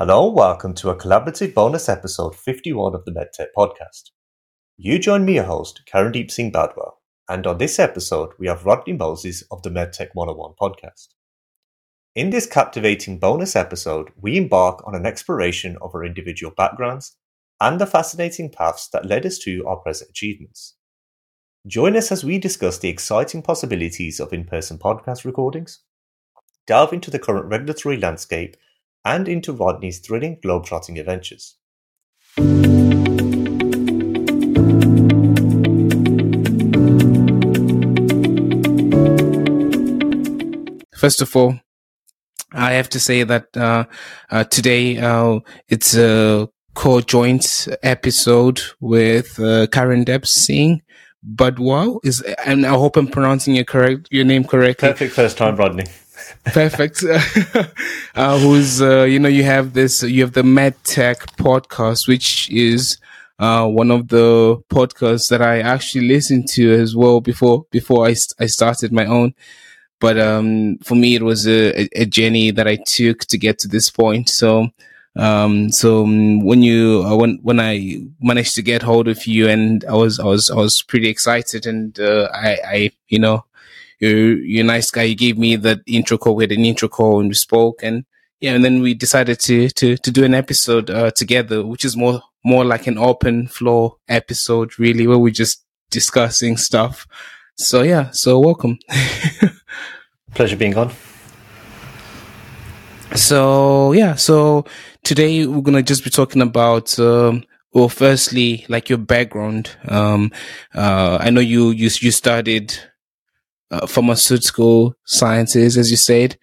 Hello, welcome to a collaborative bonus episode 51 of the MedTech podcast. You join me, your host, Karandeep Singh Badwal, and on this episode, we have Rodney Moses of the MedTech 101 podcast. In this captivating bonus episode, we embark on an exploration of our individual backgrounds and the fascinating paths that led us to our present achievements. Join us as we discuss the exciting possibilities of in person podcast recordings, delve into the current regulatory landscape, and into Rodney's thrilling globetrotting adventures. First of all, I have to say that uh, uh, today uh, it's a co-joint episode with uh, Karandeep Singh Badwal. Is and I hope I'm pronouncing your correct your name correctly. Perfect first time, Rodney. Perfect. uh, who's uh, you know you have this you have the MedTech podcast, which is uh, one of the podcasts that I actually listened to as well before before I I started my own. But um, for me, it was a, a journey that I took to get to this point. So um, so um, when you uh, when when I managed to get hold of you, and I was I was I was pretty excited, and uh, I I you know you're you're a nice guy. You gave me the intro call. We had an intro call and we spoke, and yeah, and then we decided to to to do an episode uh, together, which is more more like an open floor episode, really, where we're just discussing stuff. So yeah, so welcome. Pleasure being on. So yeah, so today we're gonna just be talking about. Um, well, firstly, like your background. Um, uh, I know you you you studied uh, pharmaceutical sciences, as you said,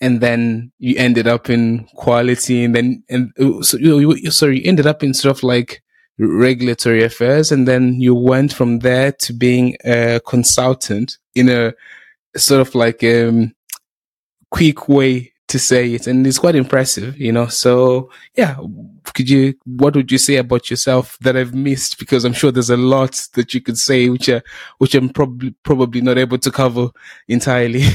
and then you ended up in quality, and then and uh, so you, sorry, you ended up in sort of like regulatory affairs, and then you went from there to being a consultant in a sort of like um quick way to say it and it's quite impressive you know? So yeah could you what would you say about yourself that i've missed? Because i'm sure there's a lot that you could say which are which i'm probably probably not able to cover entirely.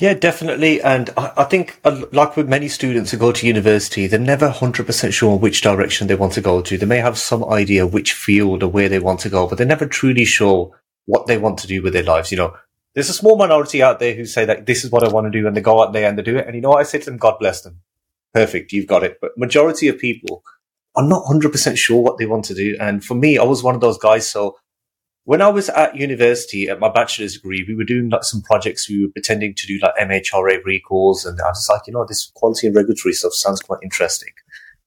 Yeah definitely and I, I, think uh, like with many students who go to university they're never 100% sure which direction they want to go to. They may have some idea which field or where they want to go but they're never truly sure what they want to do with their lives you know there's a small minority out there who say that this is what I want to do and they go out there and they do it. And you know what? I say to them, God bless them. Perfect. You've got it. But majority of people are not 100% sure what they want to do. And for me, I was one of those guys. So when I was at university at my bachelor's degree, we were doing like some projects. We were pretending to do like MHRA recalls. And I was like, you know, this quality and regulatory stuff sounds quite interesting.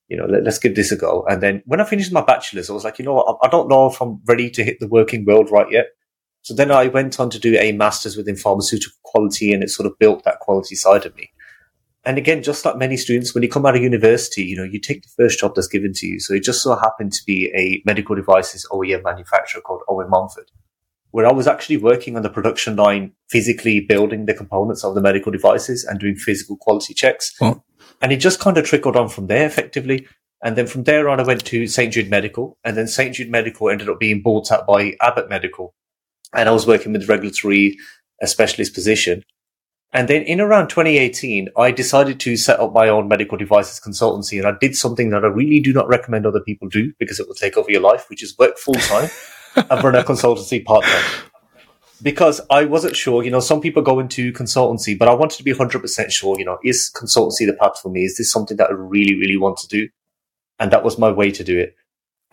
You know, let, us give this a go. And then when I finished my bachelor's, I was like, you know what? I, I don't know if I'm ready to hit the working world right yet. So then I went on to do a master's within pharmaceutical quality and it sort of built that quality side of me. And again, just like many students, when you come out of university, you know, you take the first job that's given to you. So it just so happened to be a medical devices OEM manufacturer called Owen Mumford, where I was actually working on the production line, physically building the components of the medical devices and doing physical quality checks. Oh. And it just kind of trickled on from there effectively. And then from there on, I went to St. Jude Medical and then St. Jude Medical ended up being bought out by Abbott Medical and I was working with regulatory a specialist position. And then in around 2018, I decided to set up my own medical devices consultancy. And I did something that I really do not recommend other people do because it will take over your life, which is work full time and run a consultancy part time. Because I wasn't sure, you know, some people go into consultancy, but I wanted to be 100% sure, you know, is consultancy the path for me? Is this something that I really, really want to do? And that was my way to do it.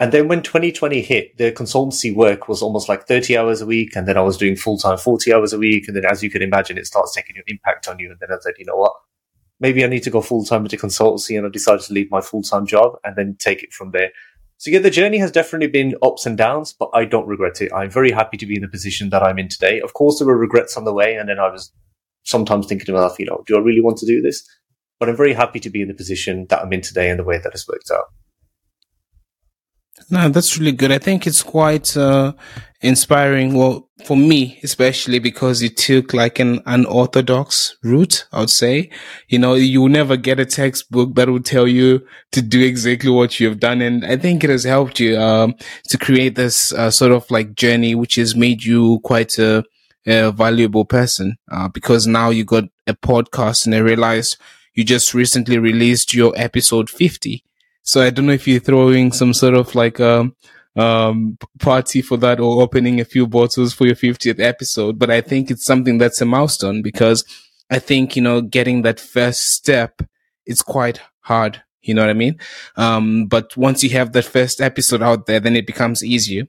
And then when 2020 hit, the consultancy work was almost like 30 hours a week. And then I was doing full time 40 hours a week. And then as you can imagine, it starts taking an impact on you. And then I said, you know what? Maybe I need to go full time into consultancy. And I decided to leave my full time job and then take it from there. So yeah, the journey has definitely been ups and downs, but I don't regret it. I'm very happy to be in the position that I'm in today. Of course, there were regrets on the way. And then I was sometimes thinking to myself, you know, do I really want to do this? But I'm very happy to be in the position that I'm in today and the way that it's worked out. No, that's really good. I think it's quite uh, inspiring. Well, for me, especially because it took like an unorthodox route, I would say. You know, you will never get a textbook that will tell you to do exactly what you have done. And I think it has helped you um, to create this uh, sort of like journey, which has made you quite a, a valuable person uh, because now you got a podcast and I realized you just recently released your episode 50. So I don't know if you're throwing some sort of like, um, um, party for that or opening a few bottles for your 50th episode, but I think it's something that's a milestone because I think, you know, getting that first step is quite hard. You know what I mean? Um, but once you have that first episode out there, then it becomes easier.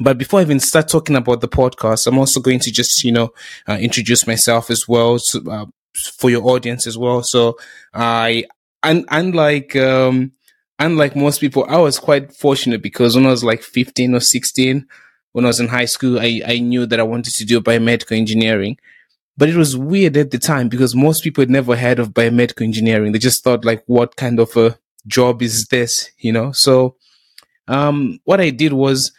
But before I even start talking about the podcast, I'm also going to just, you know, uh, introduce myself as well so, uh, for your audience as well. So I, and unlike, um, unlike most people, I was quite fortunate because when I was like 15 or 16, when I was in high school, I, I knew that I wanted to do biomedical engineering. But it was weird at the time because most people had never heard of biomedical engineering. They just thought like, what kind of a job is this? You know? So, um, what I did was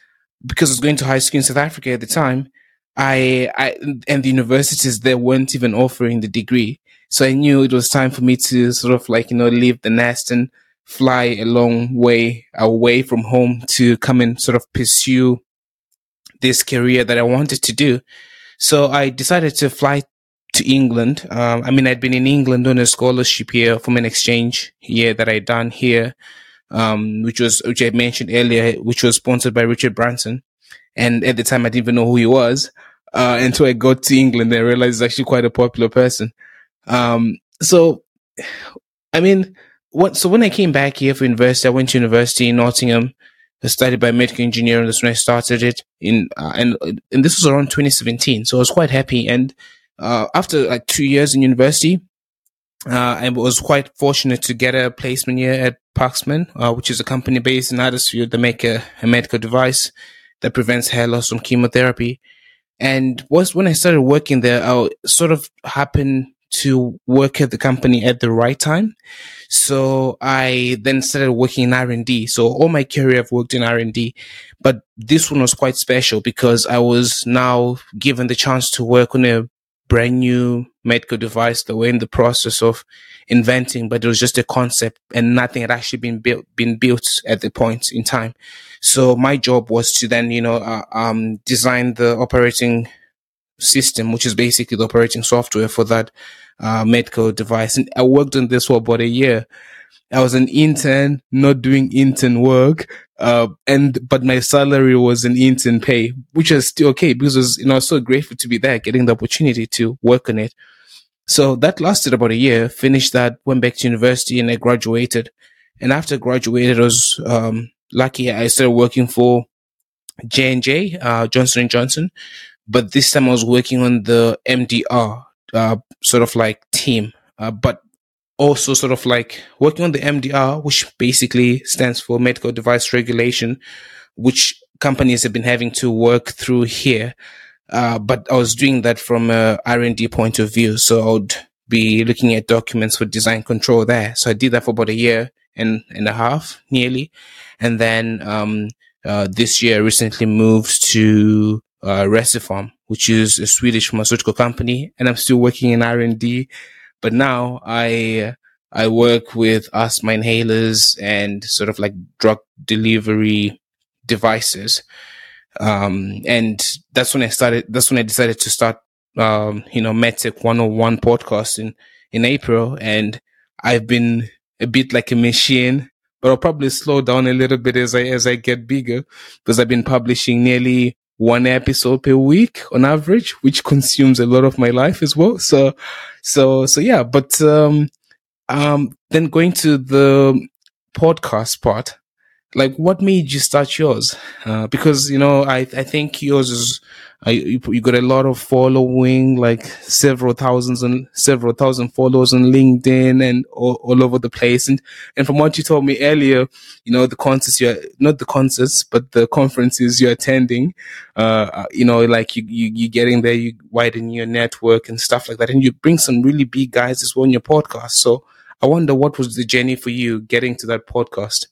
because I was going to high school in South Africa at the time, I, I, and the universities there weren't even offering the degree. So I knew it was time for me to sort of like, you know, leave the nest and fly a long way away from home to come and sort of pursue this career that I wanted to do. So I decided to fly to England. Um, I mean, I'd been in England on a scholarship here from an exchange year that I'd done here, um, which was, which I mentioned earlier, which was sponsored by Richard Branson. And at the time, I didn't even know who he was, uh, until I got to England and I realized he's actually quite a popular person. Um, so, I mean, what, so when I came back here for university, I went to university in Nottingham. I studied biomedical engineering. That's when I started it in, uh, and, and this was around 2017. So I was quite happy. And, uh, after like two years in university, uh, I was quite fortunate to get a placement here at Paxman, uh, which is a company based in Huddersfield that make a, a, medical device that prevents hair loss from chemotherapy. And was when I started working there, I sort of happened to work at the company at the right time. So I then started working in R&D. So all my career I've worked in R&D, but this one was quite special because I was now given the chance to work on a brand new medical device that we're in the process of inventing, but it was just a concept and nothing had actually been built, been built at the point in time. So my job was to then, you know, uh, um, design the operating system, which is basically the operating software for that uh, medical device. And I worked on this for about a year. I was an intern, not doing intern work. Uh, and, but my salary was an intern pay, which is still okay because was, you know, I was so grateful to be there, getting the opportunity to work on it. So that lasted about a year, finished that, went back to university and I graduated. And after graduated, I was, um, lucky. I started working for J&J, uh, Johnson & Johnson, but this time I was working on the MDR, uh, sort of like team, uh, but also sort of like working on the MDR, which basically stands for medical device regulation, which companies have been having to work through here. Uh, but I was doing that from a R&D point of view. So I would be looking at documents for design control there. So I did that for about a year and, and a half nearly. And then, um, uh, this year I recently moved to, uh, Recipharm, which is a Swedish pharmaceutical company. And I'm still working in R&D, but now I, I work with asthma inhalers and sort of like drug delivery devices. Um, and that's when I started, that's when I decided to start, um, you know, MedTech 101 podcast in, in April. And I've been a bit like a machine, but I'll probably slow down a little bit as I, as I get bigger because I've been publishing nearly one episode per week on average, which consumes a lot of my life as well. So, so, so yeah, but, um, um, then going to the podcast part, like what made you start yours? Uh, because, you know, I, I think yours is, uh, you, you got a lot of following, like several thousands and several thousand followers on LinkedIn and all, all over the place. And, and from what you told me earlier, you know, the concerts you're, not the concerts, but the conferences you're attending, uh, uh, you know, like you, you, you getting there, you widen your network and stuff like that. And you bring some really big guys as well in your podcast. So I wonder what was the journey for you getting to that podcast?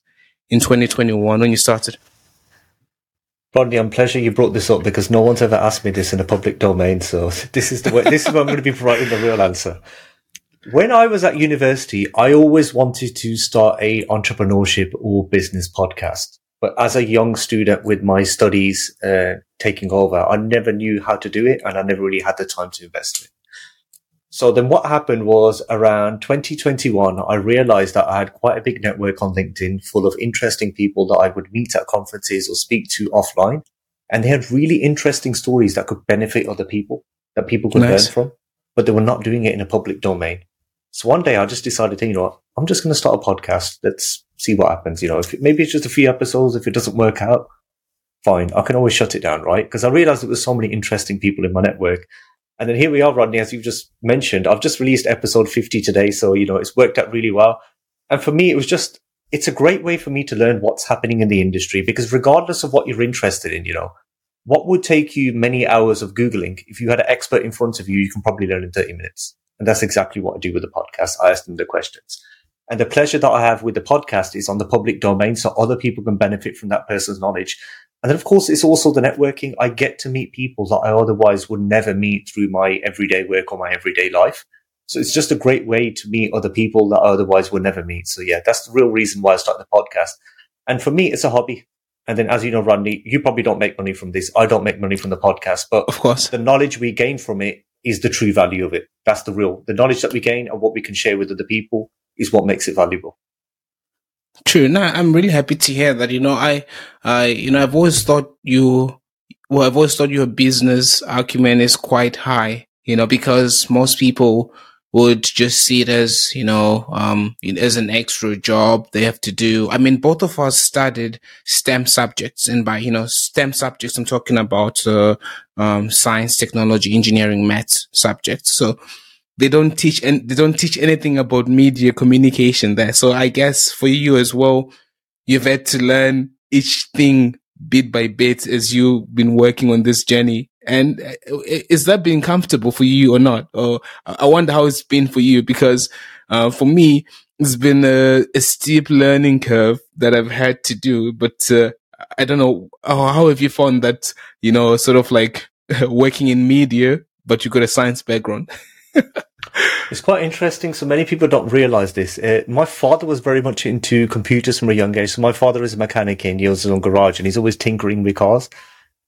in 2021 when you started? Rodney, I'm pleasure you brought this up because no one's ever asked me this in a public domain. So this is the way, this is where I'm going to be providing the real answer. When I was at university, I always wanted to start a entrepreneurship or business podcast. But as a young student with my studies uh, taking over, I never knew how to do it and I never really had the time to invest in it. So then what happened was around 2021, I realized that I had quite a big network on LinkedIn full of interesting people that I would meet at conferences or speak to offline. And they had really interesting stories that could benefit other people, that people could nice. learn from, but they were not doing it in a public domain. So one day I just decided you know, I'm just going to start a podcast. Let's see what happens. You know, if it, maybe it's just a few episodes. If it doesn't work out, fine. I can always shut it down, right? Because I realized there was so many interesting people in my network and then here we are, Rodney, as you've just mentioned. I've just released episode 50 today. So, you know, it's worked out really well. And for me, it was just, it's a great way for me to learn what's happening in the industry because regardless of what you're interested in, you know, what would take you many hours of Googling, if you had an expert in front of you, you can probably learn in 30 minutes. And that's exactly what I do with the podcast. I ask them the questions. And the pleasure that I have with the podcast is on the public domain so other people can benefit from that person's knowledge. And then, of course, it's also the networking. I get to meet people that I otherwise would never meet through my everyday work or my everyday life. So it's just a great way to meet other people that I otherwise would never meet. So yeah, that's the real reason why I started the podcast. And for me, it's a hobby. And then, as you know, Rodney, you probably don't make money from this. I don't make money from the podcast, but of course, the knowledge we gain from it is the true value of it. That's the real, the knowledge that we gain and what we can share with other people is what makes it valuable. True. No, I'm really happy to hear that. You know, I, I, you know, I've always thought you, well, I've always thought your business acumen is quite high, you know, because most people would just see it as, you know, um, as an extra job they have to do. I mean, both of us studied STEM subjects and by, you know, STEM subjects, I'm talking about, uh, um, science, technology, engineering, maths subjects. So, they don't teach and they don't teach anything about media communication there. So I guess for you as well, you've had to learn each thing bit by bit as you've been working on this journey. And uh, is that been comfortable for you or not? Or I wonder how it's been for you because, uh, for me, it's been a, a, steep learning curve that I've had to do, but, uh, I don't know. How, how have you found that, you know, sort of like working in media, but you got a science background? it's quite interesting. So many people don't realize this. Uh, my father was very much into computers from a young age. So my father is a mechanic and he owns his own garage and he's always tinkering with cars.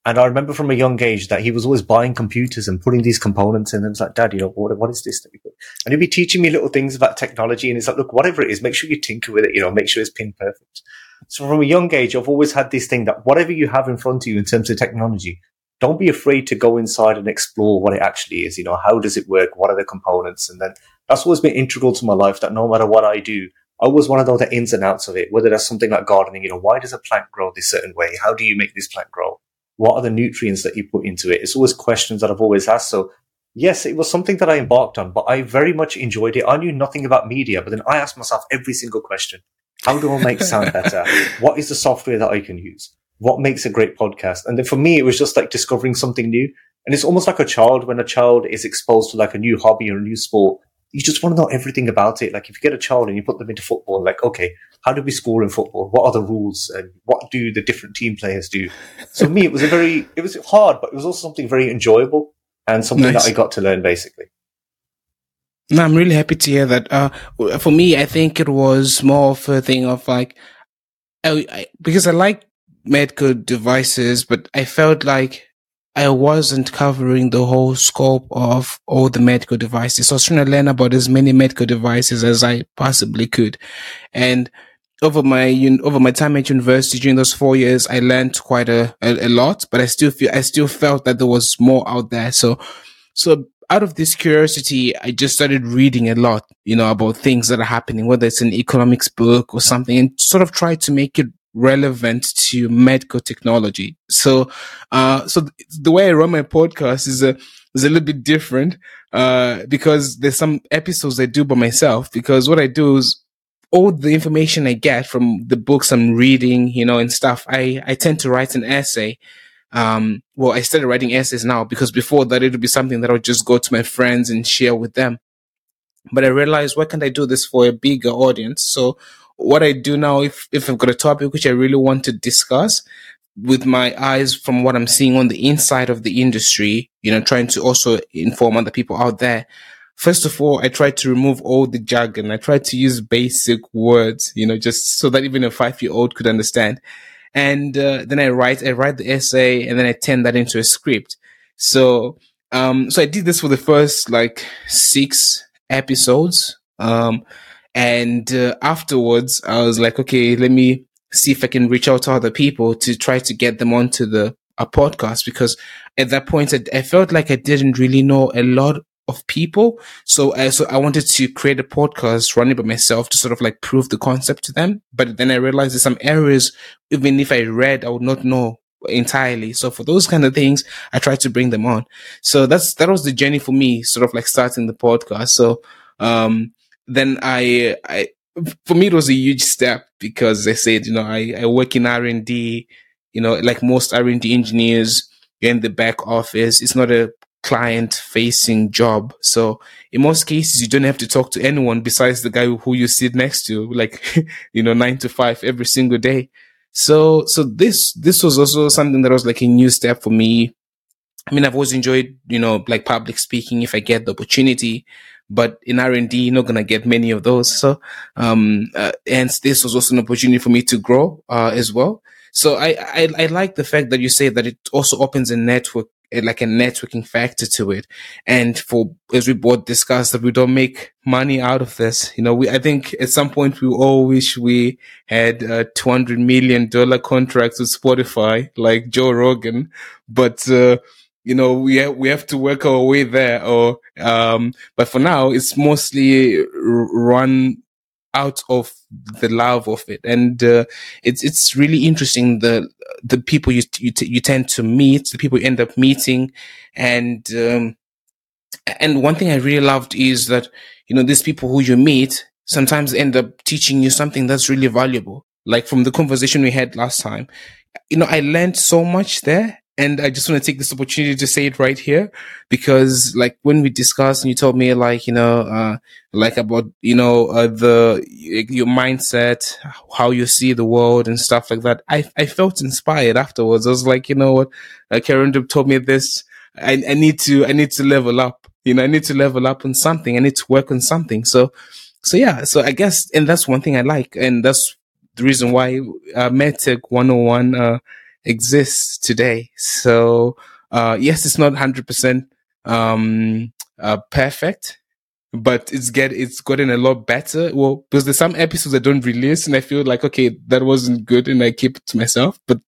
And I remember from a young age that he was always buying computers and putting these components in. And it's like, Dad, you know, what, what is this? And he'd be teaching me little things about technology. And it's like, look, whatever it is, make sure you tinker with it, you know, make sure it's pin perfect. So from a young age, I've always had this thing that whatever you have in front of you in terms of technology, don't be afraid to go inside and explore what it actually is. You know, how does it work? What are the components? And then that's always been integral to my life that no matter what I do, I always want to know the ins and outs of it, whether that's something like gardening, you know, why does a plant grow this certain way? How do you make this plant grow? What are the nutrients that you put into it? It's always questions that I've always asked. So yes, it was something that I embarked on, but I very much enjoyed it. I knew nothing about media, but then I asked myself every single question. How do I make sound better? what is the software that I can use? What makes a great podcast? And then for me, it was just like discovering something new. And it's almost like a child when a child is exposed to like a new hobby or a new sport. You just want to know everything about it. Like if you get a child and you put them into football, like, okay, how do we score in football? What are the rules and what do the different team players do? So for me, it was a very, it was hard, but it was also something very enjoyable and something nice. that I got to learn basically. No, I'm really happy to hear that. Uh, for me, I think it was more of a thing of like, I, I, because I like medical devices, but I felt like I wasn't covering the whole scope of all the medical devices. So I was trying to learn about as many medical devices as I possibly could. And over my, over my time at university during those four years, I learned quite a, a, a lot, but I still feel, I still felt that there was more out there. So, so out of this curiosity, I just started reading a lot, you know, about things that are happening, whether it's an economics book or something and sort of try to make it relevant to medical technology. So, uh, so the way I run my podcast is a, is a little bit different, uh, because there's some episodes I do by myself because what I do is all the information I get from the books I'm reading, you know, and stuff, I, I tend to write an essay. Um, well, I started writing essays now because before that it would be something that I would just go to my friends and share with them. But I realized, why can't I do this for a bigger audience? So what I do now, if, if I've got a topic which I really want to discuss with my eyes from what I'm seeing on the inside of the industry, you know, trying to also inform other people out there. First of all, I try to remove all the jargon. I try to use basic words, you know, just so that even a five year old could understand. And uh, then I write, I write the essay and then I turn that into a script. So um, so I did this for the first like six episodes. Um, and uh, afterwards, I was like, okay, let me see if I can reach out to other people to try to get them onto the a podcast because at that point I, I felt like I didn't really know a lot of people. So, uh, so I wanted to create a podcast, running by myself to sort of like prove the concept to them. But then I realized that some areas, even if I read, I would not know entirely. So for those kind of things, I tried to bring them on. So that's, that was the journey for me, sort of like starting the podcast. So, um, then I, I, for me, it was a huge step because I said, you know, I, I work in R and D, you know, like most R and D engineers, you're in the back office. It's not a client facing job. So in most cases, you don't have to talk to anyone besides the guy who you sit next to, like, you know, nine to five every single day. So, so this, this was also something that was like a new step for me. I mean, I've always enjoyed, you know, like public speaking if I get the opportunity, but in R&D, you're not going to get many of those. So, um, uh, and this was also an opportunity for me to grow, uh, as well. So I, I, I like the fact that you say that it also opens a network Eh, like a networking factor to it. And for, as we both discussed, that we don't make money out of this. You know, we, I think at some point we all wish we had a $200 million contract with Spotify, like Joe Rogan, but, uh, you know, we have, we have to work our way there or, um, but for now, it's mostly run out of the love of it. And, uh, it's, it's really interesting the, the people you, you, t- you tend to meet, the people you end up meeting. And, um, and one thing I really loved is that, you know, these people who you meet sometimes end up teaching you something that's really valuable. Like from the conversation we had last time, you know, I learned so much there and I just want to take this opportunity to say it right here because like when we discussed and you told me like, you know, uh, like about, you know, uh, the, your mindset, how you see the world and stuff like that. I, I felt inspired afterwards. I was like, you know what? Uh, Karan told me this. I, I need to, I need to level up. You know, I need to level up on something. I need to work on something. So, so yeah, so I guess, and that's one thing I like. And that's the reason why, uh, MedTech 101, uh, exists today. So, uh, yes, it's not 100%, um, uh, perfect, but it's get, it's gotten a lot better. Well, because there's some episodes I don't release and I feel like, okay, that wasn't good and I keep it to myself, but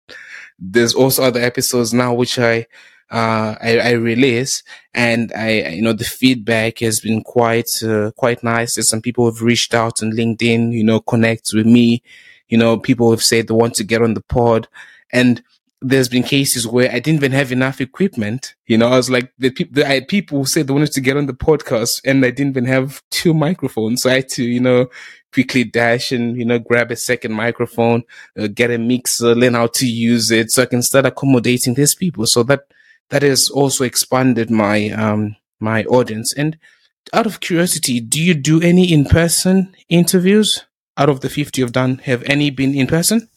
there's also other episodes now which I, uh, I, I, release and I, you know, the feedback has been quite, uh, quite nice. There's some people have reached out on LinkedIn, you know, connect with me. You know, people have said they want to get on the pod and there's been cases where I didn't even have enough equipment. You know, I was like, the people, I had people who said they wanted to get on the podcast and I didn't even have two microphones. So I had to, you know, quickly dash and, you know, grab a second microphone, uh, get a mixer, learn how to use it so I can start accommodating these people. So that, that has also expanded my, um, my audience. And out of curiosity, do you do any in-person interviews? Out of the 50 you've done, have any been in person?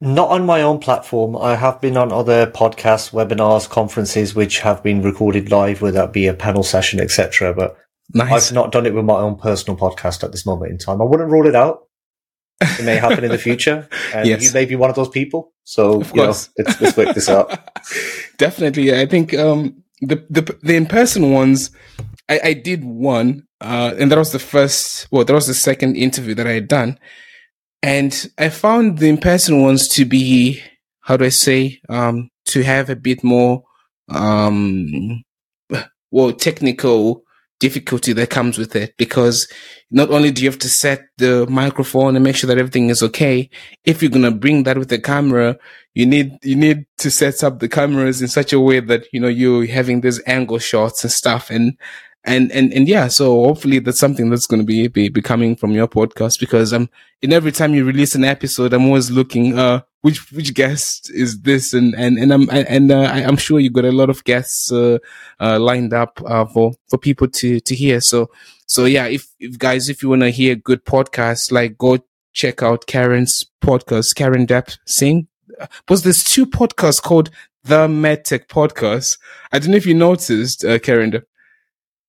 Not on my own platform. I have been on other podcasts, webinars, conferences, which have been recorded live, whether that be a panel session, etc. But nice. I've not done it with my own personal podcast at this moment in time. I wouldn't rule it out. It may happen in the future, and yes. you may be one of those people. So, of you know, let's, let's work this out. Definitely, I think um, the the the in person ones. I, I did one, uh, and that was the first. Well, that was the second interview that I had done and I found the in-person ones to be, how do I say, um, to have a bit more, um, well, technical difficulty that comes with it because not only do you have to set the microphone and make sure that everything is okay, if you're going to bring that with the camera, you need, you need to set up the cameras in such a way that, you know, you're having these angle shots and stuff. And and and and yeah so hopefully that's something that's going to be, be be coming from your podcast because um in every time you release an episode i'm always looking uh which which guest is this? And and and i'm and uh, I, am sure you got a lot of guests uh, uh lined up uh for for people to to hear. So so yeah if if guys if you want to hear good podcasts like go check out karan's podcast karandeep singh. Because there's two podcasts called the medtech podcast? I don't know if you noticed uh, karan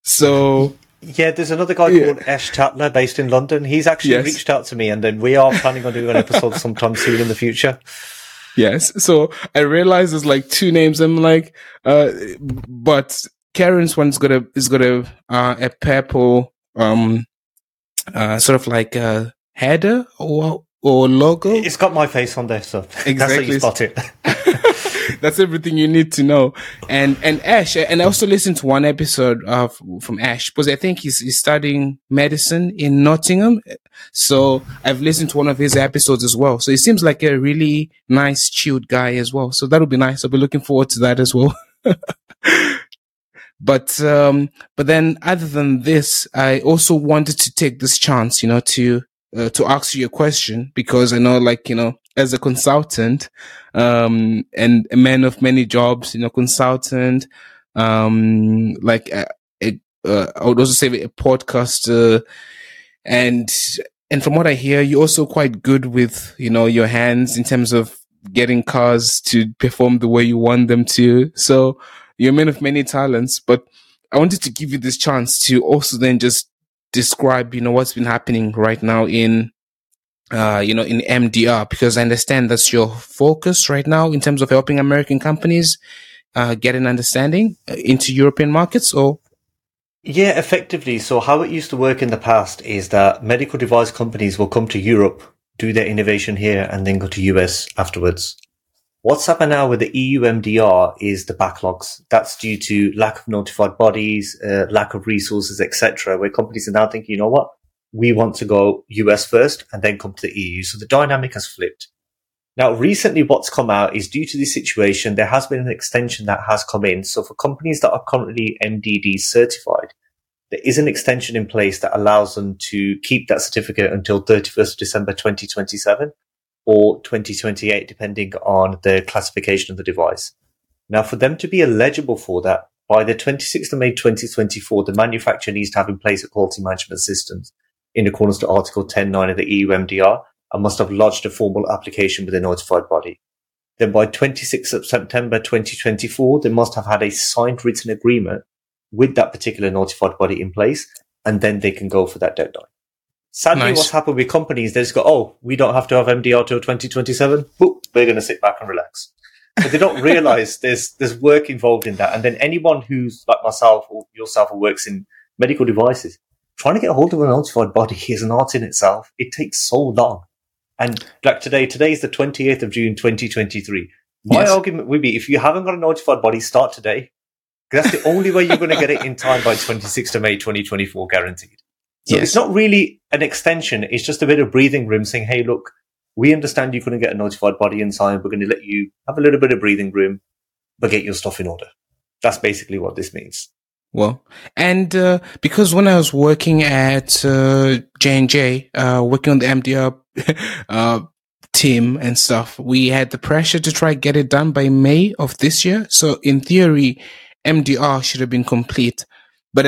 so yeah, there's another guy yeah. called Ash Tatler based in London. He's actually yes. reached out to me, and then we are planning on doing an episode sometime soon in the future. Yes. So I realized there's like two names. I'm like, uh, but Karan's one's got a, is got a, uh, a purple, um, uh, sort of like a header or, or logo. It's got my face on there, so exactly. that's how you spot it. That's everything you need to know. And and Ash, and I also listened to one episode of from Ash because I think he's, he's studying medicine in Nottingham. So I've listened to one of his episodes as well. So he seems like a really nice, chilled guy as well. So that'll be nice. I'll be looking forward to that as well. but um, but then other than this, I also wanted to take this chance, you know, to uh, to ask you a question because I know, like you know, as a consultant, um, and a man of many jobs, you know, consultant, um, like a, a, uh, I would also say a podcaster, and and from what I hear, you're also quite good with you know your hands in terms of getting cars to perform the way you want them to. So you're a man of many talents, but I wanted to give you this chance to also then just describe, you know, what's been happening right now in uh, you know, in MDR, because I understand that's your focus right now in terms of helping American companies uh, get an understanding uh, into European markets, or yeah, effectively. So how it used to work in the past is that medical device companies will come to Europe, do their innovation here, and then go to US afterwards. What's happened now with the EU MDR is the backlogs. That's due to lack of notified bodies, uh, lack of resources, etc. Where companies are now thinking, you know what, we want to go US first and then come to the EU. So the dynamic has flipped. Now, recently what's come out is due to this situation, there has been an extension that has come in. So for companies that are currently MDD certified, there is an extension in place that allows them to keep that certificate until 31st December 2027 or 2028, depending on the classification of the device. Now, for them to be eligible for that, by the 26th of May 2024, the manufacturer needs to have in place a quality management systems in accordance to Article 10.9 of the EU MDR and must have lodged a formal application with a notified body. Then by 26th of September 2024, they must have had a signed written agreement with that particular notified body in place, and then they can go for that deadline. Sadly, nice. what's happened with companies, they just go, oh, we don't have to have MDR till 2027. Boop, we're going to sit back and relax. But they don't realize there's, there's work involved in that. And then anyone who's like myself or yourself who works in medical devices, trying to get a hold of a notified body is an art in itself. It takes so long. And like today, today is the 28th of June, 2023. My yes. argument would be if you haven't got a notified body, start today. Because that's the only way you're going to get it in time by 26th of May, 2024, guaranteed. So yes. it's not really an extension. It's just a bit of breathing room saying, Hey, look, we understand you couldn't get a notified body in time. We're going to let you have a little bit of breathing room, but get your stuff in order. That's basically what this means. Well, and uh, because when I was working at uh, J and J, uh, working on the MDR uh, team and stuff, we had the pressure to try get it done by May of this year. So in theory, MDR should have been complete, but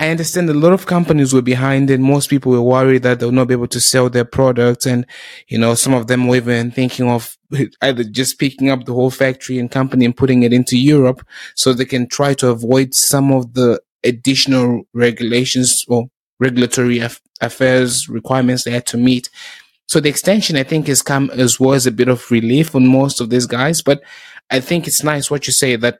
I understand a lot of companies were behind it. most people were worried that they'll not be able to sell their products. And, you know, some of them were even thinking of either just picking up the whole factory and company and putting it into Europe so they can try to avoid some of the additional regulations or regulatory af- affairs requirements they had to meet. So the extension, I think, has come as well as a bit of relief on most of these guys. But I think it's nice what you say that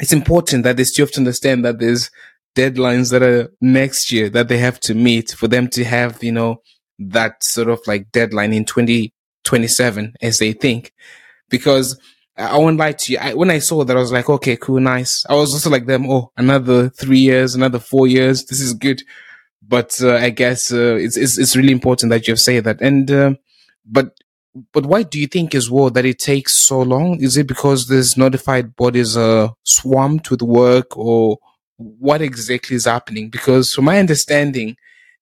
it's important that they still have to understand that there's deadlines that are next year that they have to meet for them to have, you know, that sort of like deadline in 2027 as they think. Because I won't lie to you. I, when I saw that, I was like, okay, cool, nice. I was also like them. Oh, another three years, another four years. This is good. But, uh, I guess, uh, it's, it's, it's really important that you say that. And, uh, but, but why do you think as well that it takes so long? Is it because these notified bodies are swamped with work or, what exactly is happening because from my understanding,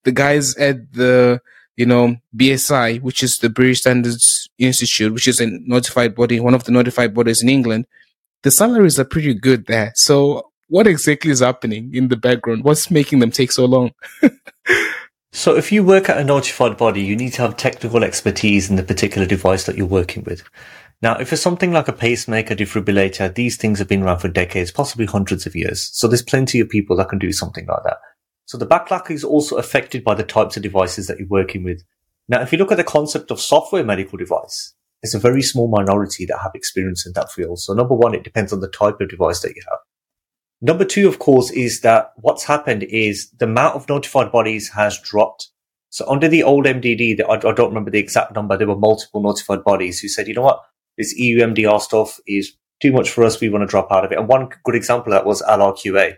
the guys at the, you know, BSI, which is the British Standards Institute, which is a notified body, one of the notified bodies in England, the salaries are pretty good there. So what exactly is happening in the background? What's making them take so long? so if you work at a notified body, you need to have technical expertise in the particular device that you're working with. Now, if it's something like a pacemaker defibrillator, these things have been around for decades, possibly hundreds of years. So there's plenty of people that can do something like that. So the backlog is also affected by the types of devices that you're working with. Now, if you look at the concept of software medical device, It's a very small minority that have experience in that field. So number one, it depends on the type of device that you have. Number two, of course, is that what's happened is the amount of notified bodies has dropped. So under the old MDD, I, I don't remember the exact number, there were multiple notified bodies who said, you know what, this EU MDR stuff is too much for us. We want to drop out of it. And one good example of that was LRQA.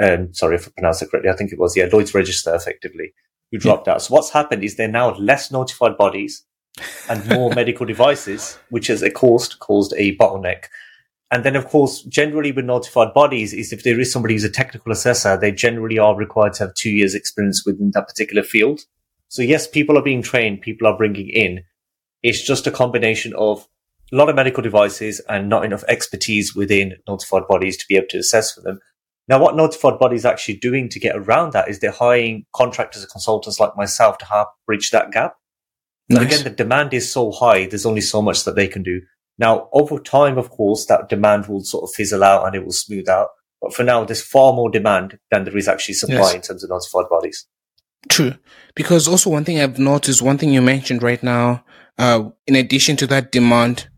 Um, sorry if I pronounced it correctly. I think it was, yeah, Lloyd's Register effectively, who dropped yeah. out. So what's happened is there are now less notified bodies and more medical devices, which has caused, caused a bottleneck. And then, of course, generally with notified bodies is if there is somebody who's a technical assessor, they generally are required to have two years experience within that particular field. So yes, people are being trained, people are bringing in. It's just a combination of a lot of medical devices and not enough expertise within notified bodies to be able to assess for them. Now, what notified bodies are actually doing to get around that is they're hiring contractors and consultants like myself to help bridge that gap. Nice. Again, the demand is so high, there's only so much that they can do. Now, over time, of course, that demand will sort of fizzle out and it will smooth out. But for now, there's far more demand than there is actually supply yes. in terms of notified bodies. True. Because also one thing I've noticed, one thing you mentioned right now, uh, in addition to that demand,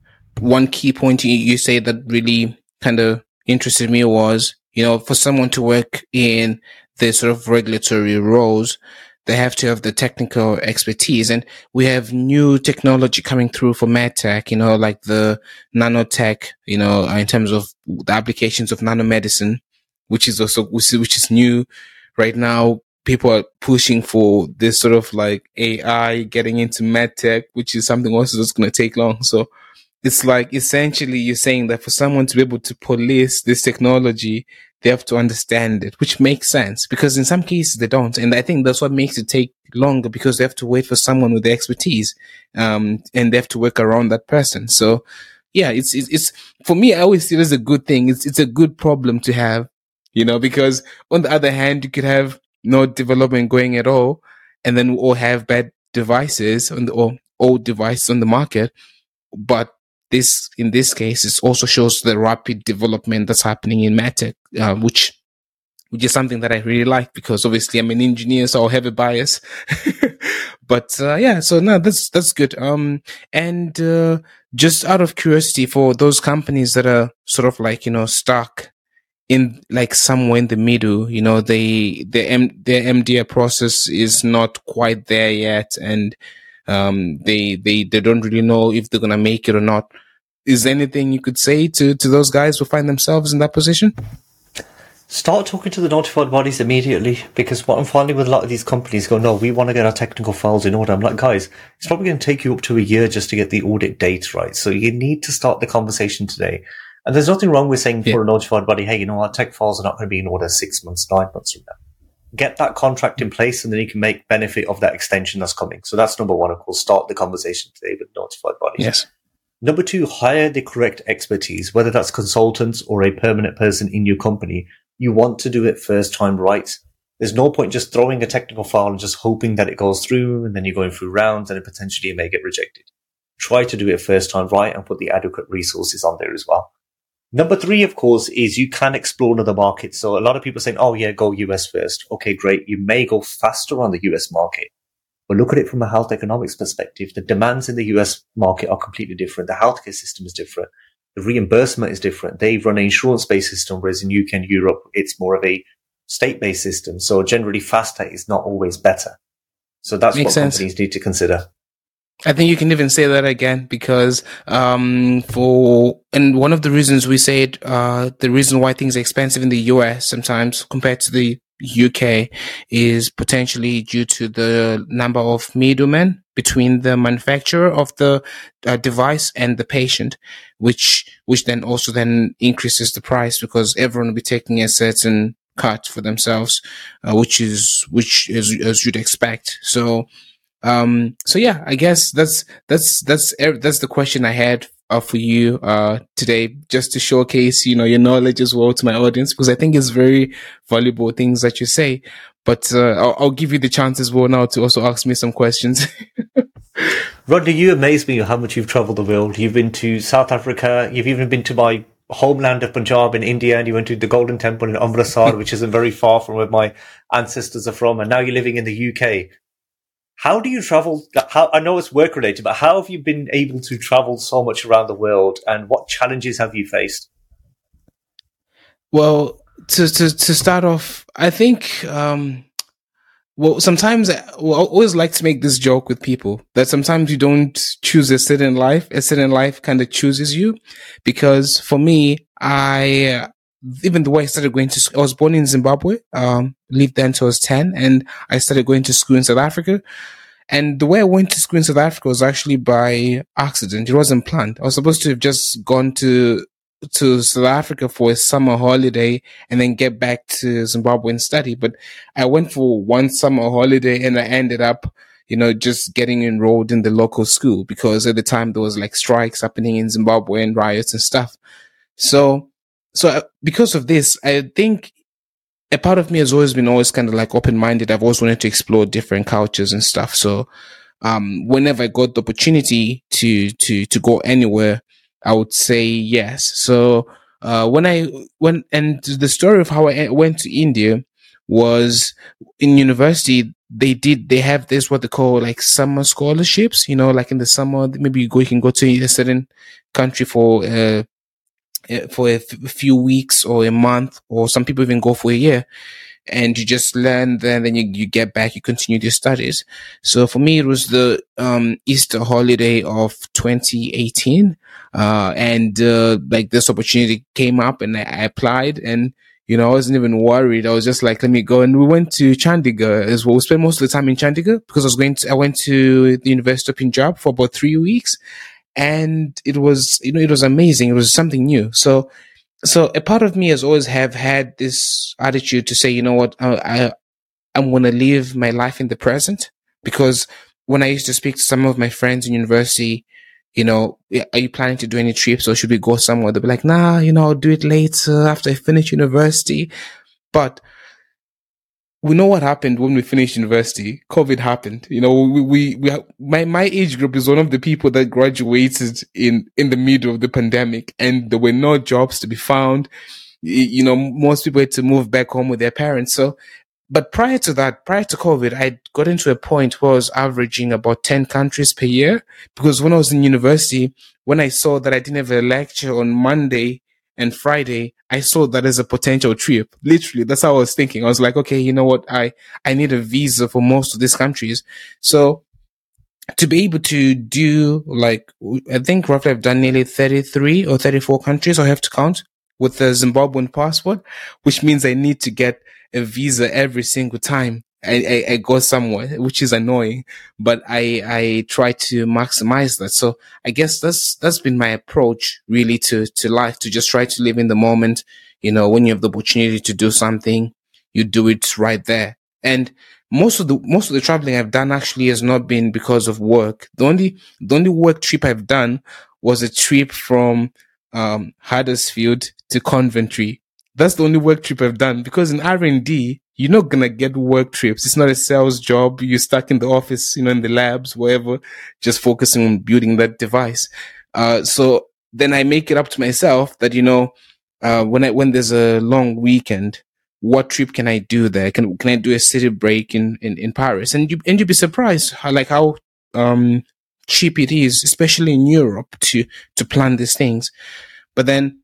one key point you, you say that really kind of interested me was, you know, for someone to work in the sort of regulatory roles, they have to have the technical expertise. And we have new technology coming through for medtech, you know, like the nanotech, you know, in terms of the applications of nanomedicine, which is also, which is new right now. People are pushing for this sort of like AI getting into medtech, which is something also that's going to take long. So it's like essentially you're saying that for someone to be able to police this technology, they have to understand it, which makes sense because in some cases they don't. And I think that's what makes it take longer because they have to wait for someone with the expertise. Um, and they have to work around that person. So yeah, it's, it's, it's, for me, I always see it as a good thing. It's, it's a good problem to have, you know, because on the other hand, you could have no development going at all and then we all have bad devices on the, or old devices on the market. But this, in this case, it also shows the rapid development that's happening in medtech, uh, which, which is something that I really like because obviously I'm an engineer, so I'll have a bias. but, uh, yeah, so no, that's, that's good. Um, and, uh, just out of curiosity for those companies that are sort of like, you know, stuck in like somewhere in the middle, you know, they, the M, their MDR process is not quite there yet. And, um, they, they, they don't really know if they're going to make it or not. Is there anything you could say to, to those guys who find themselves in that position? Start talking to the notified bodies immediately because what I'm finding with a lot of these companies go, no, we want to get our technical files in order. I'm like, guys, it's probably going to take you up to a year just to get the audit date right. So you need to start the conversation today. And there's nothing wrong with saying yeah. for a notified body, hey, you know, our tech files are not going to be in order six months, nine months from now get that contract in place and then you can make benefit of that extension that's coming. So that's number one, of course, start the conversation today with notified bodies. Yes. Number two, hire the correct expertise, whether that's consultants or a permanent person in your company. You want to do it first time right. There's no point just throwing a technical file and just hoping that it goes through and then you're going through rounds and it potentially may get rejected. Try to do it first time right and put the adequate resources on there as well. Number three, of course, is you can explore another market. So a lot of people saying, oh yeah, go US first. Okay, great. You may go faster on the US market. But look at it from a health economics perspective. The demands in the US market are completely different. The healthcare system is different. The reimbursement is different. They run an insurance based system, whereas in UK and Europe, it's more of a state based system. So generally faster is not always better. So that's Makes what sense. companies need to consider. I think you can even say that again because um, for and one of the reasons we said uh, the reason why things are expensive in the US sometimes compared to the UK is potentially due to the number of middlemen between the manufacturer of the uh, device and the patient, which which then also then increases the price because everyone will be taking a certain cut for themselves, uh, which is which is as you'd expect. So um, so yeah, I guess that's, that's, that's, that's the question I had uh, for you, uh, today, just to showcase, you know, your knowledge as well to my audience, because I think it's very valuable things that you say. But, uh, I'll, I'll give you the chance as well now to also ask me some questions. Rodney, you amaze me how much you've traveled the world. You've been to South Africa. You've even been to my homeland of Punjab in India, and you went to the Golden Temple in Amritsar, which isn't very far from where my ancestors are from. And now you're living in the UK. How do you travel? How I know it's work related, but how have you been able to travel so much around the world, and what challenges have you faced? Well, to to to start off, I think um, well, sometimes I, always like to make this joke with people that sometimes you don't choose a certain life. A certain life kind of chooses you because for me, I, even the way I started going to, school, I was born in Zimbabwe, um, lived there until I was 10 and I started going to school in South Africa. And the way I went to school in South Africa was actually by accident. It wasn't planned. I was supposed to have just gone to to South Africa for a summer holiday and then get back to Zimbabwe and study. But I went for one summer holiday and I ended up, you know, just getting enrolled in the local school because at the time there was like strikes happening in Zimbabwe and riots and stuff. So, so uh, because of this, I think a part of me has always been always kind of like open minded. I've always wanted to explore different cultures and stuff. So, um, whenever I got the opportunity to, to, to go anywhere, I would say yes. So uh, when I when and the story of how I went to India was in university. They did. They have this what they call like summer scholarships. You know, like in the summer, maybe you go. You can go to a certain country for uh, uh for a, f- a few weeks or a month, or some people even go for a year and you just learn then then you, you get back you continue your studies so for me it was the um, easter holiday of 2018 uh, and uh, like this opportunity came up and I, I applied and you know, I wasn't even worried. I was just like, let me go. And we went to Chandigarh as well. We spent most of the time in Chandigarh because I was going to, I went to the University of Punjab for about three weeks and it was, you know, it was amazing. It was something new. So so a part of me has always have had this attitude to say, you know what, I, I I'm to live my life in the present because when I used to speak to some of my friends in university, you know, are you planning to do any trips or should we go somewhere? They'll be like, nah, you know, I'll do it later after I finish university. But we know what happened when we finished university. COVID happened. You know, we, we, we, my, my age group is one of the people that graduated in, in the middle of the pandemic and there were no jobs to be found. You know, most people had to move back home with their parents. So, but prior to that, prior to COVID, I got into a point where I was averaging about 10 countries per year because when I was in university, when I saw that I didn't have a lecture on Monday, and Friday, I saw that as a potential trip. Literally, that's how I was thinking. I was like, okay, you know what? I, I need a visa for most of these countries. So to be able to do like, I think roughly I've done nearly 33 or 34 countries. I have to count with the Zimbabwean passport, which means I need to get a visa every single time I, I, I, go somewhere, which is annoying, but I, I try to maximize that. So I guess that's, that's been my approach really to, to life, to just try to live in the moment. You know, when you have the opportunity to do something, you do it right there. And most of the, most of the traveling I've done actually has not been because of work. The only, the only work trip I've done was a trip from, um, Huddersfield to Coventry. That's the only work trip I've done because in R&D, you're not gonna get work trips. It's not a sales job. You're stuck in the office, you know, in the labs, wherever, just focusing on building that device. Uh, so then I make it up to myself that, you know, uh, when I, when there's a long weekend, what trip can I do there? Can, can I do a city break in, in, in Paris? And you, and you'd be surprised how, like how, um, cheap it is, especially in Europe to, to plan these things. But then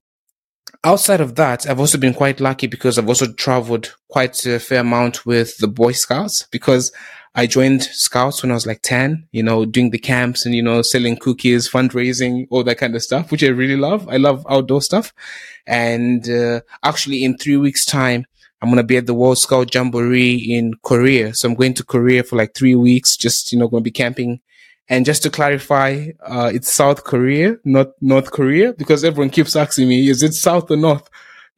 outside of that, I've also been quite lucky because I've also traveled quite a fair amount with the Boy Scouts because I joined Scouts when I was like 10, you know, doing the camps and, you know, selling cookies, fundraising, all that kind of stuff, which I really love. I love outdoor stuff. And, uh, actually in three weeks time, I'm going to be at the World Scout Jamboree in Korea. So I'm going to Korea for like three weeks, just, you know, going to be camping and just to clarify, uh, it's South Korea, not North Korea, because everyone keeps asking me, is it South or North?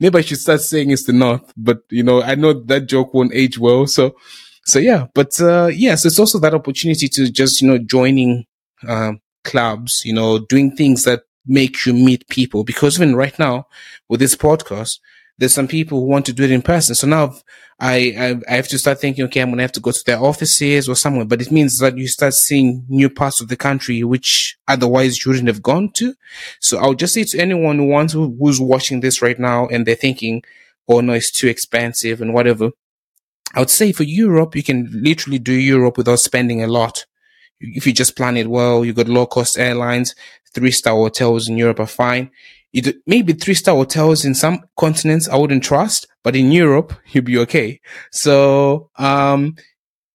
Maybe I should start saying it's the North, but you know, I know that joke won't age well. So, so yeah, but, uh, yes, it's also that opportunity to just, you know, joining, um, clubs, you know, doing things that make you meet people. Because even right now with this podcast, there's some people who want to do it in person. So now I, I, I have to start thinking, okay, I'm going to have to go to their offices or somewhere, but it means that you start seeing new parts of the country, which otherwise you wouldn't have gone to. So I'll just say to anyone who wants, who's watching this right now and they're thinking, oh no, it's too expensive and whatever. I would say for Europe, you can literally do Europe without spending a lot. If you just plan it well, you got low cost airlines, three star hotels in Europe are fine. You maybe three star hotels in some continents I wouldn't trust, but in Europe, you'll be okay. So, um,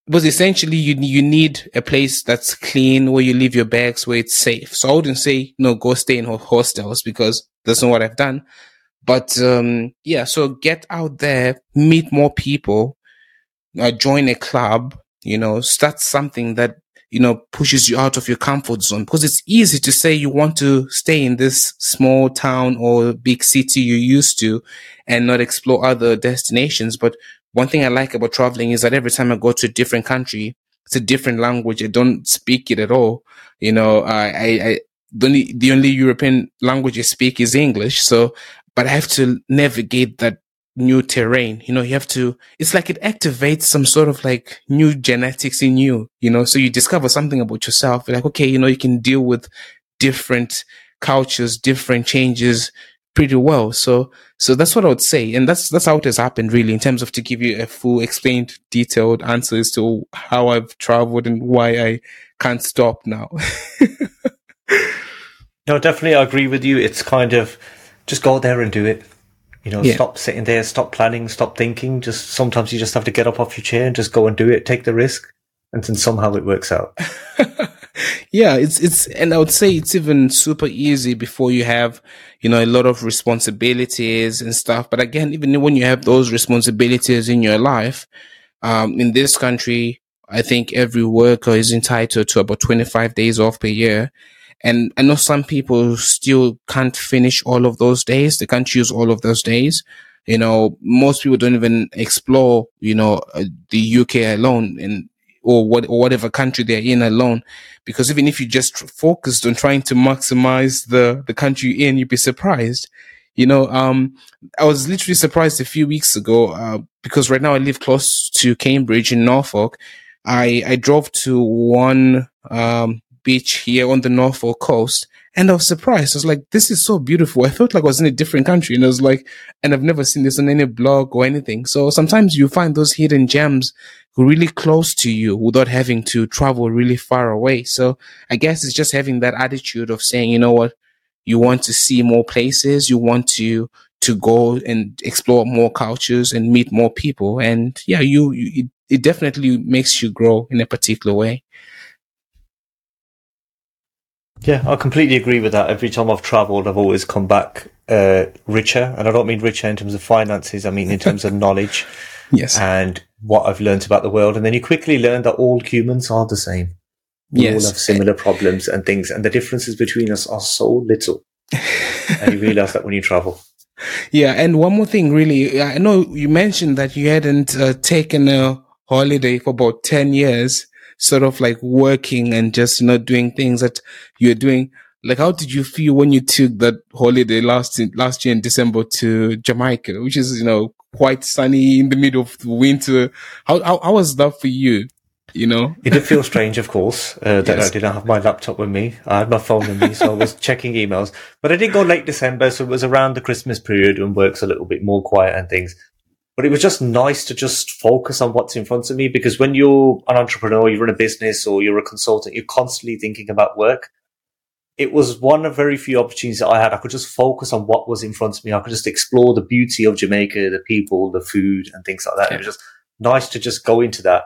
but essentially you, you need a place that's clean where you leave your bags where it's safe. So I wouldn't say, no, go stay in hostels because that's not what I've done. But, um, yeah, so get out there, meet more people, uh, join a club, you know, start something that, you know, pushes you out of your comfort zone because it's easy to say you want to stay in this small town or big city you're used to and not explore other destinations. But one thing I like about traveling is that every time I go to a different country, it's a different language. I don't speak it at all. You know, I, I, I the only, the only European language I speak is English. So, but I have to navigate that new terrain. You know, you have to, it's like it activates some sort of like new genetics in you, you know, so you discover something about yourself. Like, okay, you know, you can deal with different cultures, different changes pretty well. So, so that's what I would say. And that's, that's how it has happened really in terms of to give you a full explained detailed answers to how I've traveled and why I can't stop now. no, definitely. I agree with you. It's kind of just go there and do it. You know, yeah. stop sitting there, stop planning, stop thinking. Just sometimes you just have to get up off your chair and just go and do it, take the risk, and then somehow it works out. yeah, it's it's and I would say it's even super easy before you have, you know, a lot of responsibilities and stuff. But again, even when you have those responsibilities in your life, um, in this country, I think every worker is entitled to about 25 days off per year. And I know some people still can't finish all of those days. They can't use all of those days. You know, most people don't even explore, you know, uh, the UK alone and, or what, or whatever country they're in alone. Because even if you just focused on trying to maximize the, the country in, you'd be surprised. You know, um, I was literally surprised a few weeks ago, uh, because right now I live close to Cambridge in Norfolk. I, I drove to one, um, beach here on the Norfolk coast. And I was surprised. I was like, this is so beautiful. I felt like I was in a different country. And I was like, and I've never seen this on any blog or anything. So sometimes you find those hidden gems really close to you without having to travel really far away. So I guess it's just having that attitude of saying, you know what? You want to see more places. You want to, to go and explore more cultures and meet more people. And yeah, you, you it, it definitely makes you grow in a particular way. Yeah, I completely agree with that. Every time I've travelled, I've always come back uh, richer, and I don't mean richer in terms of finances. I mean in terms of knowledge, yes, and what I've learned about the world. And then you quickly learn that all humans are the same. We yes. all have similar problems and things, and the differences between us are so little. and you realise that when you travel. Yeah, and one more thing, really, I know you mentioned that you hadn't uh, taken a holiday for about ten years sort of like working and just not doing things that you're doing. Like, how did you feel when you took that holiday last last year in December to Jamaica, which is you know quite sunny in the middle of the winter? How how, how was that for you? You know, it did feel strange, of course, uh, that yes. I didn't have my laptop with me. I had my phone with me, so I was checking emails. But I did go late December, so it was around the Christmas period when work's a little bit more quiet and things but it was just nice to just focus on what's in front of me because when you're an entrepreneur, you run a business or you're a consultant, you're constantly thinking about work. It was one of very few opportunities that I had. I could just focus on what was in front of me. I could just explore the beauty of Jamaica, the people, the food and things like that. Yeah. It was just nice to just go into that.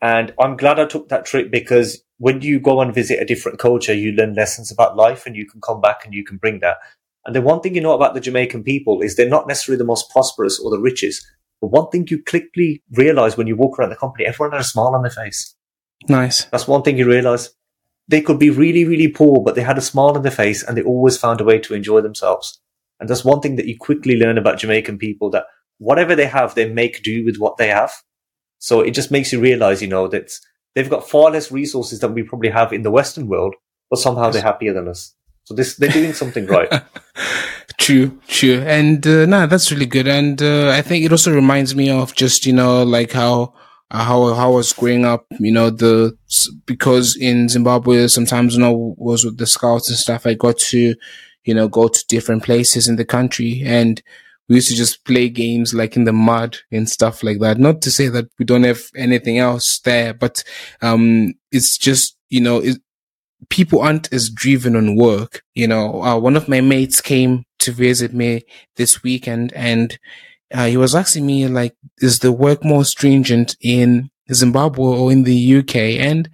And I'm glad I took that trip because when you go and visit a different culture, you learn lessons about life and you can come back and you can bring that. And the one thing you know about the Jamaican people is they're not necessarily the most prosperous or the richest, but one thing you quickly realize when you walk around the company, everyone had a smile on their face. Nice. That's one thing you realize. They could be really, really poor, but they had a smile on their face and they always found a way to enjoy themselves. And that's one thing that you quickly learn about Jamaican people that whatever they have, they make do with what they have. So it just makes you realize, you know, that they've got far less resources than we probably have in the Western world, but somehow they're happier than us. So this, they're doing something right. True, true. And, uh, nah, that's really good. And, uh, I think it also reminds me of just, you know, like how, how, how I was growing up, you know, the, because in Zimbabwe, sometimes, you know, was with the scouts and stuff, I got to, you know, go to different places in the country. And we used to just play games like in the mud and stuff like that. Not to say that we don't have anything else there, but, um, it's just, you know, it, people aren't as driven on work. You know, uh, one of my mates came to visit me this weekend and, uh, he was asking me like, is the work more stringent in Zimbabwe or in the UK? And,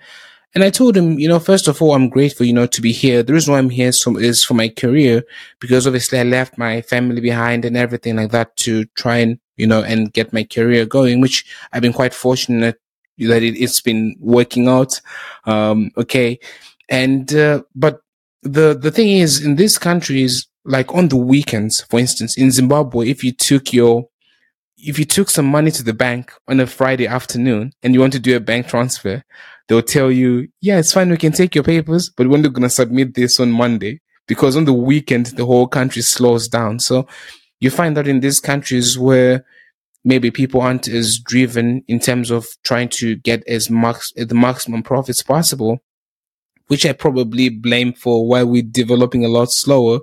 and I told him, you know, first of all, I'm grateful, you know, to be here. The reason why I'm here is for my career because obviously I left my family behind and everything like that to try and, you know, and get my career going, which I've been quite fortunate that it, has been working out. Um, okay. And, uh, but the, the thing is in these countries, like on the weekends, for instance, in Zimbabwe, if you took your, if you took some money to the bank on a Friday afternoon and you want to do a bank transfer, they'll tell you, yeah, it's fine. We can take your papers, but we're going to submit this on Monday because on the weekend, the whole country slows down. So you find that in these countries where maybe people aren't as driven in terms of trying to get as max, the maximum profits possible, which I probably blame for why we're developing a lot slower.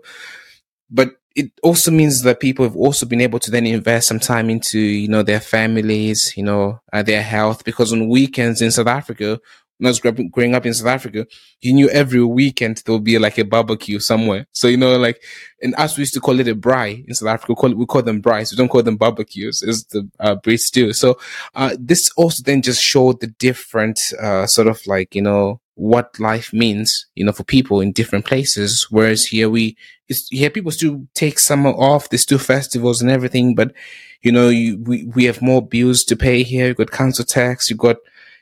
But it also means that people have also been able to then invest some time into, you know, their families, you know, uh, their health. Because on weekends in South Africa, when I was growing up in South Africa, you knew every weekend there would be like a barbecue somewhere. So, you know, like, and us, we used to call it a braai in South Africa. We call, it, we call them braais. We don't call them barbecues. It's the, uh, breed stew. So, uh, this also then just showed the different, uh, sort of like, you know, what life means, you know, for people in different places. Whereas here we, here people still take summer off, they still festivals and everything, but you know, you, we, we have more bills to pay here. You've got council tax, you've got,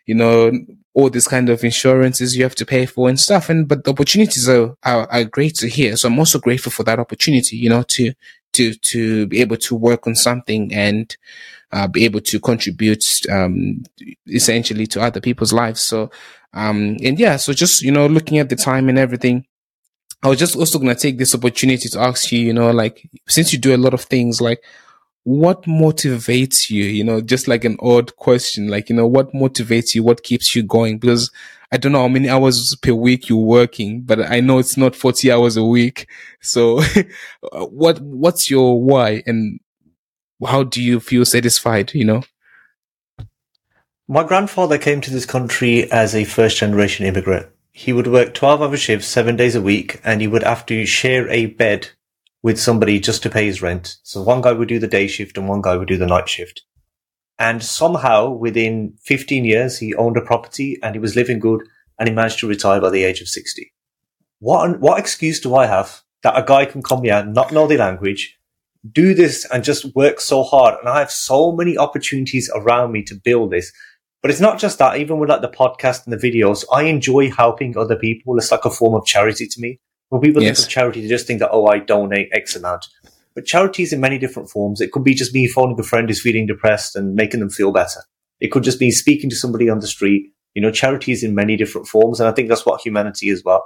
you know, all these kind of insurances you have to pay for and stuff. And, but the opportunities are, are, are great to hear. So I'm also grateful for that opportunity, you know, to, to, to be able to work on something and, uh, be able to contribute, um, essentially to other people's lives. So, um, and yeah, so just, you know, looking at the time and everything, I was just also going to take this opportunity to ask you, you know, like, since you do a lot of things, like, what motivates you? You know, just like an odd question, like, you know, what motivates you? What keeps you going? Because I don't know how many hours per week you're working, but I know it's not 40 hours a week. So what, what's your why and how do you feel satisfied, you know? My grandfather came to this country as a first generation immigrant. He would work 12 hour shifts, seven days a week, and he would have to share a bed with somebody just to pay his rent. So one guy would do the day shift and one guy would do the night shift. And somehow within 15 years, he owned a property and he was living good and he managed to retire by the age of 60. What, what excuse do I have that a guy can come here, not know the language, do this and just work so hard? And I have so many opportunities around me to build this but it's not just that. Even with like the podcast and the videos, I enjoy helping other people. It's like a form of charity to me. When people yes. think of charity, they just think that, oh, I donate X amount. But charity is in many different forms. It could be just me phoning a friend who's feeling depressed and making them feel better. It could just be speaking to somebody on the street. You know, charity is in many different forms. And I think that's what humanity is well.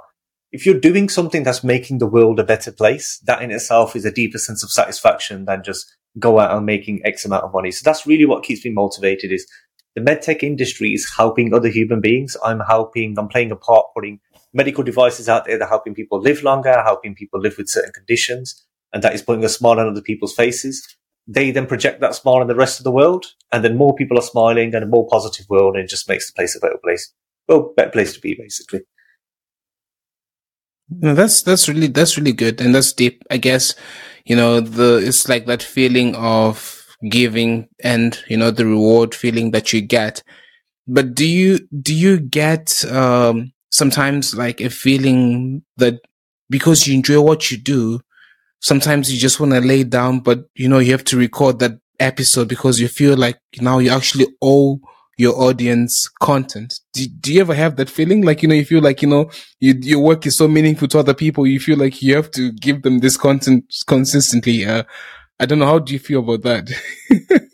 If you're doing something that's making the world a better place, that in itself is a deeper sense of satisfaction than just go out and making X amount of money. So that's really what keeps me motivated is the medtech industry is helping other human beings. I'm helping, I'm playing a part putting medical devices out there that are helping people live longer, helping people live with certain conditions. And that is putting a smile on other people's faces. They then project that smile on the rest of the world. And then more people are smiling and a more positive world. And it just makes the place a better place. Well, better place to be, basically. No, that's, that's really, that's really good. And that's deep. I guess, you know, the, it's like that feeling of, giving and, you know, the reward feeling that you get. But do you, do you get, um, sometimes like a feeling that because you enjoy what you do, sometimes you just want to lay down, but you know, you have to record that episode because you feel like now you actually owe your audience content. Do, do you ever have that feeling? Like, you know, you feel like, you know, you, your work is so meaningful to other people. You feel like you have to give them this content consistently. Uh, I don't know. How do you feel about that?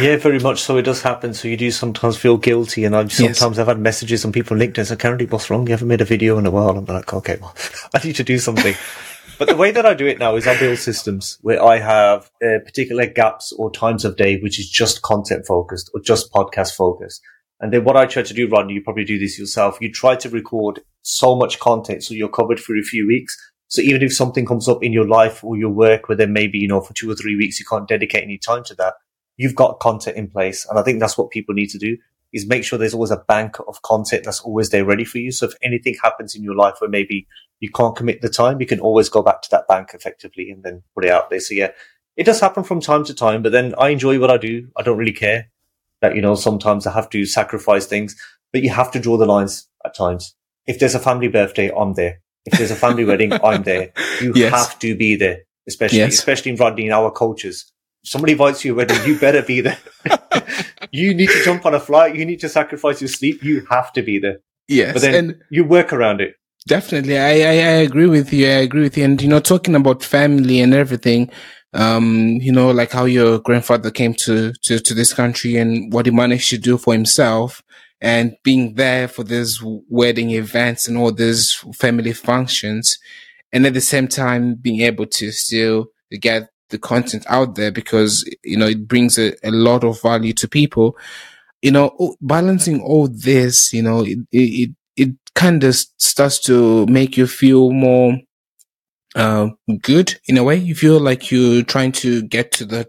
yeah, very much so. It does happen. So you do sometimes feel guilty. And I've sometimes yes. I've had messages from people on LinkedIn saying, Karandeep, what's wrong? You haven't made a video in a while. I'm like, okay, well, I need to do something. but the way that I do it now is I build systems where I have uh, particular gaps or times of day, which is just content focused or just podcast focused. And then what I try to do, Ron, you probably do this yourself. You try to record so much content so you're covered for a few weeks So even if something comes up in your life or your work where then maybe, you know, for two or three weeks you can't dedicate any time to that, you've got content in place. And I think that's what people need to do is make sure there's always a bank of content that's always there ready for you. So if anything happens in your life where maybe you can't commit the time, you can always go back to that bank effectively and then put it out there. So yeah, it does happen from time to time, but then I enjoy what I do. I don't really care that, you know, sometimes I have to sacrifice things, but you have to draw the lines at times. If there's a family birthday, I'm there. If there's a family wedding, I'm there. You yes. have to be there, especially, yes. especially in Rodney in our cultures. If somebody invites you a wedding, you better be there. you need to jump on a flight. You need to sacrifice your sleep. You have to be there. Yes. But then and you work around it. Definitely. I, I, I agree with you. I agree with you. And, you know, talking about family and everything, um, you know, like how your grandfather came to, to, to this country and what he managed to do for himself and being there for these wedding events and all these family functions. And at the same time, being able to still get the content out there because, you know, it brings a, a lot of value to people. You know, balancing all this, you know, it, it, it kind of starts to make you feel more uh, good in a way. You feel like you're trying to get to the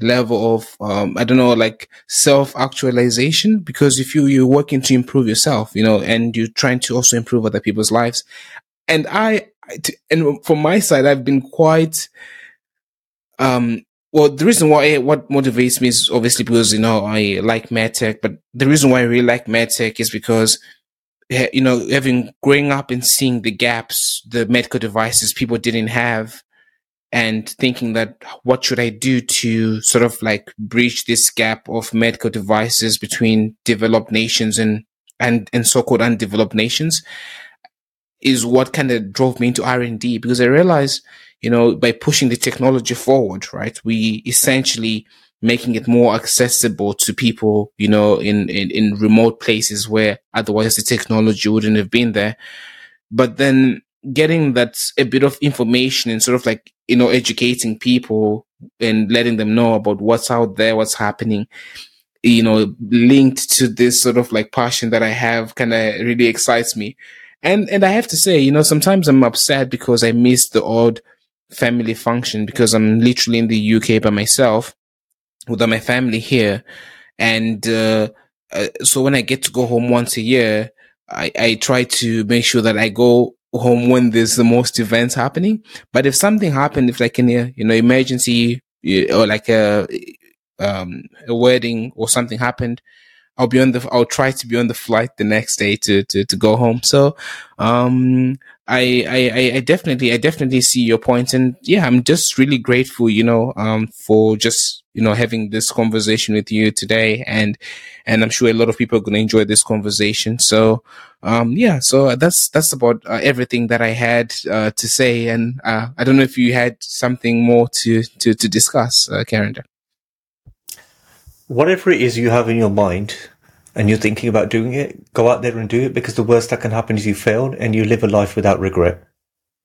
level of, um, I don't know, like self actualization. Because if you, you're working to improve yourself, you know, and you're trying to also improve other people's lives. And I, and from my side, I've been quite, um, well, the reason why what motivates me is obviously because you know I like medtech, but the reason why I really like medtech is because you know, having growing up and seeing the gaps, the medical devices people didn't have, and thinking that what should I do to sort of like bridge this gap of medical devices between developed nations and and and so-called undeveloped nations is what kind of drove me into R&D because I realized, you know, by pushing the technology forward, right, we essentially making it more accessible to people, you know, in, in, in remote places where otherwise the technology wouldn't have been there. But then getting that a bit of information and sort of like, you know, educating people and letting them know about what's out there, what's happening, you know, linked to this sort of like passion that I have kind of really excites me. And, and I have to say, you know, sometimes I'm upset because I miss the odd family function because I'm literally in the UK by myself without my family here. And, uh, uh, so when I get to go home once a year, I, I try to make sure that I go home when there's the most events happening. But if something happened, if like in a, you know, emergency or like a, um, a wedding or something happened, I'll be on the, I'll try to be on the flight the next day to, to, to go home. So, um, I, I, I definitely, I definitely see your point. And yeah, I'm just really grateful, you know, um, for just, you know, having this conversation with you today. And, and I'm sure a lot of people are going to enjoy this conversation. So, um, yeah, so that's, that's about uh, everything that I had, uh, to say. And, uh, I don't know if you had something more to, to, to discuss, uh, Karan. Whatever it is you have in your mind, and you're thinking about doing it, go out there and do it because the worst that can happen is you failed and you live a life without regret.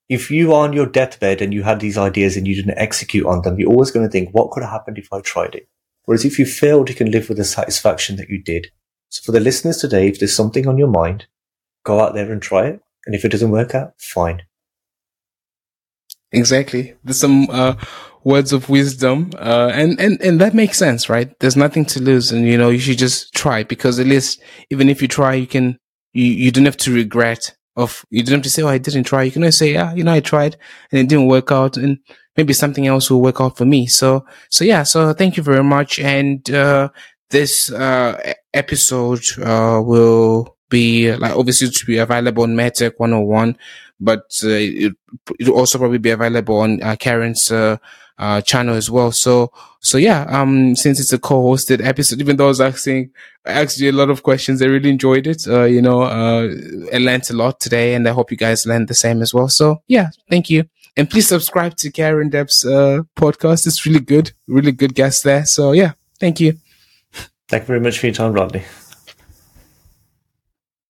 If you are on your deathbed and you had these ideas and you didn't execute on them, you're always going to think, what could have happened if I tried it? Whereas if you failed, you can live with the satisfaction that you did. So for the listeners today, if there's something on your mind, go out there and try it. And if it doesn't work out, fine. Exactly. There's some uh, words of wisdom, uh, and and and that makes sense, right? There's nothing to lose, and you know you should just try because at least even if you try, you can you you don't have to regret of you don't have to say, "Oh, I didn't try." You can always say, "Yeah, you know, I tried and it didn't work out, and maybe something else will work out for me." So so yeah, so thank you very much, and uh, this uh, episode uh, will be like obviously to be available on MedTech 101, but uh, it, will also probably be available on uh, Karan's uh, uh, channel as well. So, so yeah, um, since it's a co-hosted episode, even though I was asking, actually a lot of questions, I really enjoyed it. Uh, you know, uh, I learned a lot today and I hope you guys learned the same as well. So yeah, thank you. And please subscribe to Karandeep's, podcast. It's really good, really good guest there. So yeah, thank you. Thank you very much for your time, Rodney.